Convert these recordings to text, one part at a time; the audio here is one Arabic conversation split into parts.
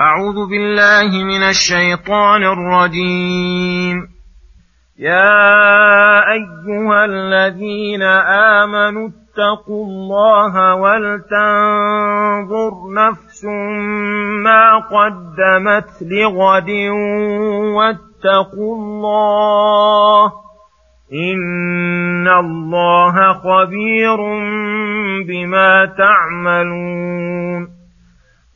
أعوذ بالله من الشيطان الرجيم. يا أيها الذين آمنوا اتقوا الله ولتنظر نفس ما قدمت لغد واتقوا الله إن الله خبير بما تعملون.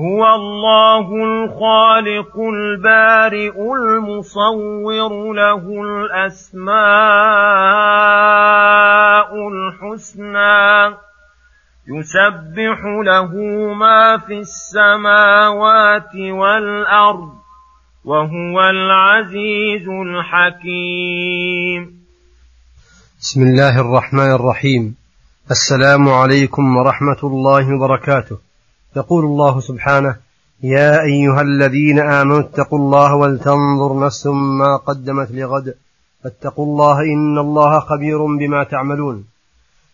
هو الله الخالق البارئ المصور له الأسماء الحسنى يسبح له ما في السماوات والأرض وهو العزيز الحكيم. بسم الله الرحمن الرحيم. السلام عليكم ورحمة الله وبركاته. يقول الله سبحانه يا أيها الذين آمنوا اتقوا الله ولتنظر نفس ما قدمت لغد. فاتقوا الله إن الله خبير بما تعملون.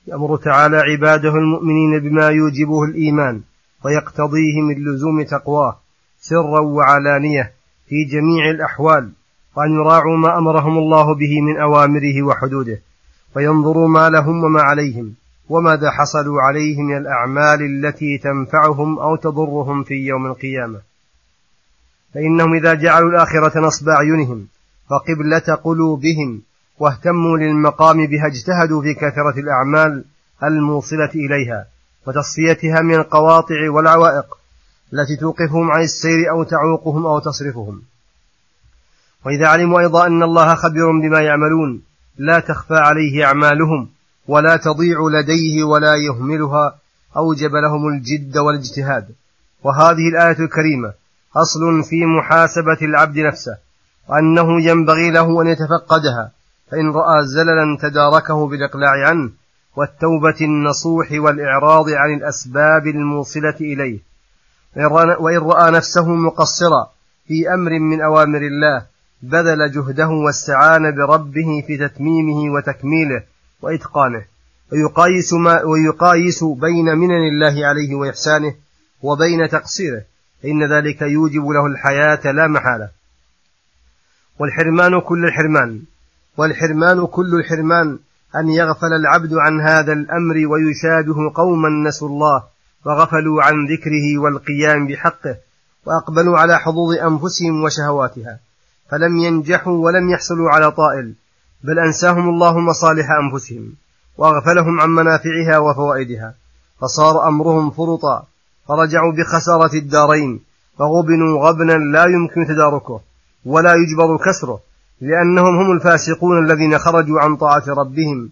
يأمر تعالى عباده المؤمنين بما يوجبه الإيمان ويقتضيه من لزوم تقواه سرا وعلانية في جميع الأحوال وأن يراعوا ما أمرهم الله به من أوامره وحدوده وينظروا ما لهم وما عليهم. وماذا حصلوا عليه من الأعمال التي تنفعهم أو تضرهم في يوم القيامة. فإنهم إذا جعلوا الآخرة نصب أعينهم وقبلة قلوبهم واهتموا للمقام بها اجتهدوا في كثرة الأعمال الموصلة إليها وتصفيتها من القواطع والعوائق التي توقفهم عن السير أو تعوقهم أو تصرفهم. وإذا علموا أيضا أن الله خبير بما يعملون لا تخفى عليه أعمالهم. ولا تضيع لديه ولا يهملها أوجب لهم الجد والاجتهاد. وهذه الآية الكريمة أصل في محاسبة العبد نفسه وأنه ينبغي له أن يتفقدها فإن رأى زللا تداركه بالإقلاع عنه والتوبة النصوح والإعراض عن الأسباب الموصلة إليه. وإن رأى نفسه مقصرا في أمر من أوامر الله بذل جهده واستعان بربه في تتميمه وتكميله وإتقانه ويقايس, ما ويقايس بين منن الله عليه وإحسانه وبين تقصيره فإن ذلك يوجب له الحياة لا محالة. والحرمان كل الحرمان والحرمان كل الحرمان أن يغفل العبد عن هذا الأمر ويشابه قوما نسوا الله وغفلوا عن ذكره والقيام بحقه وأقبلوا على حظوظ أنفسهم وشهواتها فلم ينجحوا ولم يحصلوا على طائل. بل أنساهم الله مصالح أنفسهم وأغفلهم عن منافعها وفوائدها. فصار أمرهم فرطا فرجعوا بخسارة الدارين فغبنوا غبنا لا يمكن تداركه ولا يجبر كسره لأنهم هم الفاسقون الذين خرجوا عن طاعة ربهم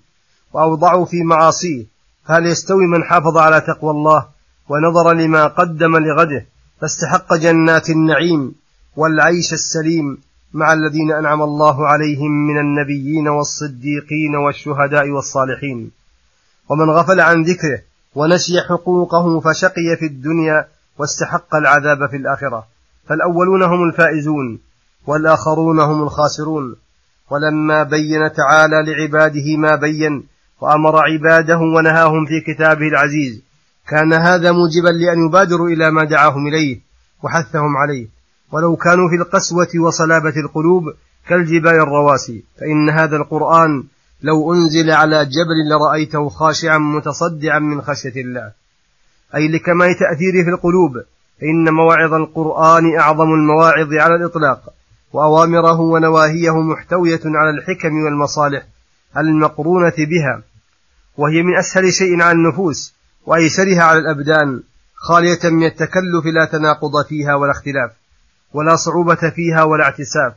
وأوضعوا في معاصيه. هل يستوي من حافظ على تقوى الله ونظر لما قدم لغده؟ فاستحق جنات النعيم والعيش السليم. مع الذين أنعم الله عليهم من النبيين والصديقين والشهداء والصالحين. ومن غفل عن ذكره ونسي حقوقه فشقي في الدنيا واستحق العذاب في الآخرة. فالأولون هم الفائزون والآخرون هم الخاسرون. ولما بين تعالى لعباده ما بين وأمر عباده ونهاهم في كتابه العزيز. كان هذا موجبا لأن يبادروا إلى ما دعاهم إليه وحثهم عليه. ولو كانوا في القسوة وصلابة القلوب كالجبال الرواسي فإن هذا القرآن لو أنزل على جبل لرأيته خاشعا متصدعا من خشية الله. أي لكمال تأثيره في القلوب فإن مواعظ القرآن أعظم المواعظ على الإطلاق وأوامره ونواهيه محتوية على الحكم والمصالح المقرونة بها وهي من أسهل شيء على النفوس وأيسرها على الأبدان خالية من التكلف لا تناقض فيها ولا اختلاف. ولا صعوبة فيها ولا اعتساف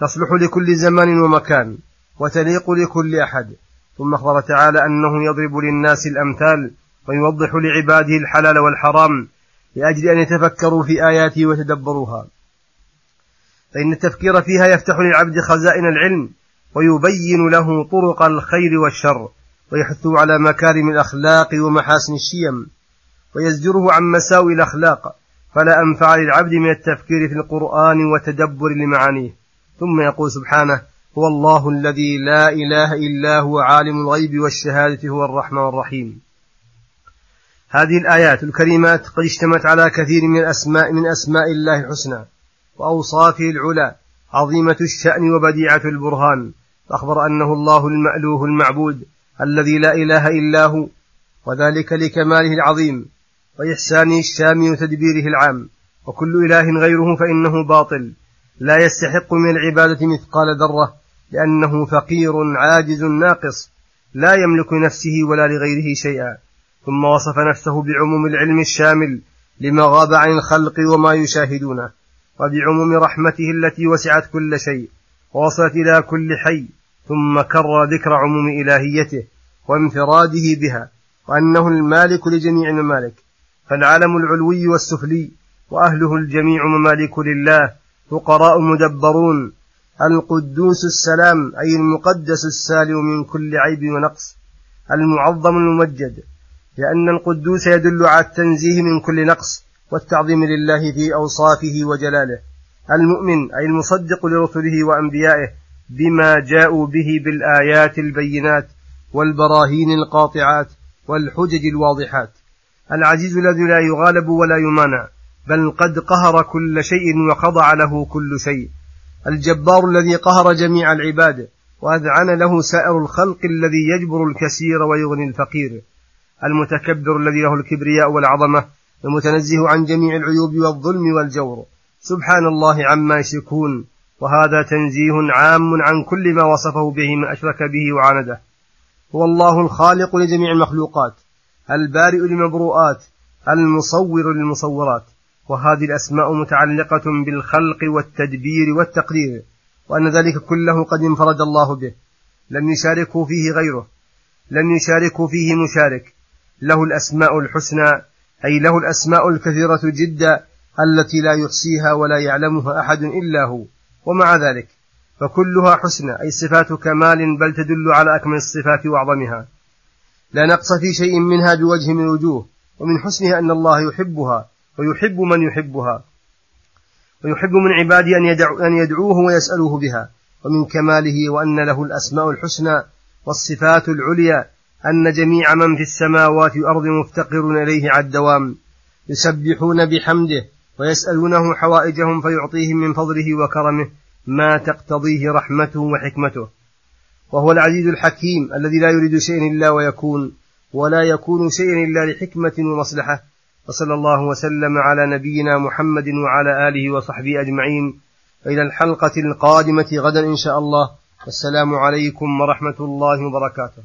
تصلح لكل زمان ومكان وتليق لكل أحد. ثم أخبر تعالى أنه يضرب للناس الأمثال ويوضح لعباده الحلال والحرام لأجل أن يتفكروا في آياته ويتدبروها فإن التفكير فيها يفتح للعبد خزائن العلم ويبين له طرق الخير والشر ويحث على مكارم الأخلاق ومحاسن الشيم ويزجره عن مساوي الأخلاق فلا أنفع للعبد من التفكير في القرآن وتدبر لمعانيه. ثم يقول سبحانه هو الله الذي لا إله إلا هو عالم الغيب والشهادة هو الرحمن الرحيم. هذه الآيات الكريمات قد اشتمت على كثير من الأسماء من أسماء الله الحسنى وأوصافه العلى عظيمة الشأن وبديعة البرهان. فأخبر أنه الله المألوه المعبود الذي لا إله إلا هو وذلك لكماله العظيم. وإحسانه الشامي وتدبيره العام. وكل إله غيره فإنه باطل. لا يستحق من العبادة مثقال ذرة لأنه فقير عاجز ناقص لا يملك لنفسه ولا لغيره شيئا. ثم وصف نفسه بعموم العلم الشامل لما غاب عن الخلق وما يشاهدونه وبعموم رحمته التي وسعت كل شيء ووصلت إلى كل حي ثم كرر ذكر عموم إلهيته وانفراده بها وأنه المالك لجميع الممالك. فالعالم العلوي والسفلي وأهله الجميع ممالك لله فقراء مدبرون القدوس السلام أي المقدس السالم من كل عيب ونقص المعظم الممجد لأن القدوس يدل على التنزيه من كل نقص والتعظيم لله في أوصافه وجلاله المؤمن أي المصدق لرسله وأنبيائه بما جاءوا به بالآيات البينات والبراهين القاطعات والحجج الواضحات. العزيز الذي لا يغالب ولا يمانع بل قد قهر كل شيء وخضع له كل شيء. الجبار الذي قهر جميع العباد وأذعن له سائر الخلق الذي يجبر الكثير ويغني الفقير. المتكبر الذي له الكبرياء والعظمة المتنزه عن جميع العيوب والظلم والجور. سبحان الله عما يشركون وهذا تنزيه عام عن كل ما وصفه به من أشرك به وعانده. هو الله الخالق لجميع المخلوقات. البارئ للمبروءات المصور للمصورات وهذه الأسماء متعلقة بالخلق والتدبير والتقدير وأن ذلك كله قد انفرد الله به. لم يشاركه فيه غيره لم يشاركه فيه مشارك. له الأسماء الحسنى أي له الأسماء الكثيرة جدا التي لا يحصيها ولا يعلمها أحد إلا هو ومع ذلك. فكلها حسنى أي صفات كمال بل تدل على أكمل الصفات وأعظمها. لا نقص في شيء منها بوجه من الوجوه ومن حسنها أن الله يحبها ويحب من يحبها ويحب من عباده أن, يدعو أن يدعوه ويسألوه بها ومن كماله وأن له الأسماء الحسنى والصفات العليا أن جميع من في السماوات والأرض مفتقر إليه على الدوام يسبحون بحمده ويسألونه حوائجهم فيعطيهم من فضله وكرمه ما تقتضيه رحمته وحكمته. وهو العزيز الحكيم الذي لا يريد شيئا إلا ويكون ولا يكون شيئا إلا لحكمة ومصلحة. وصلى الله وسلم على نبينا محمد وعلى آله وصحبه أجمعين. إلى الحلقة القادمة غدا إن شاء الله. والسلام عليكم ورحمة الله وبركاته.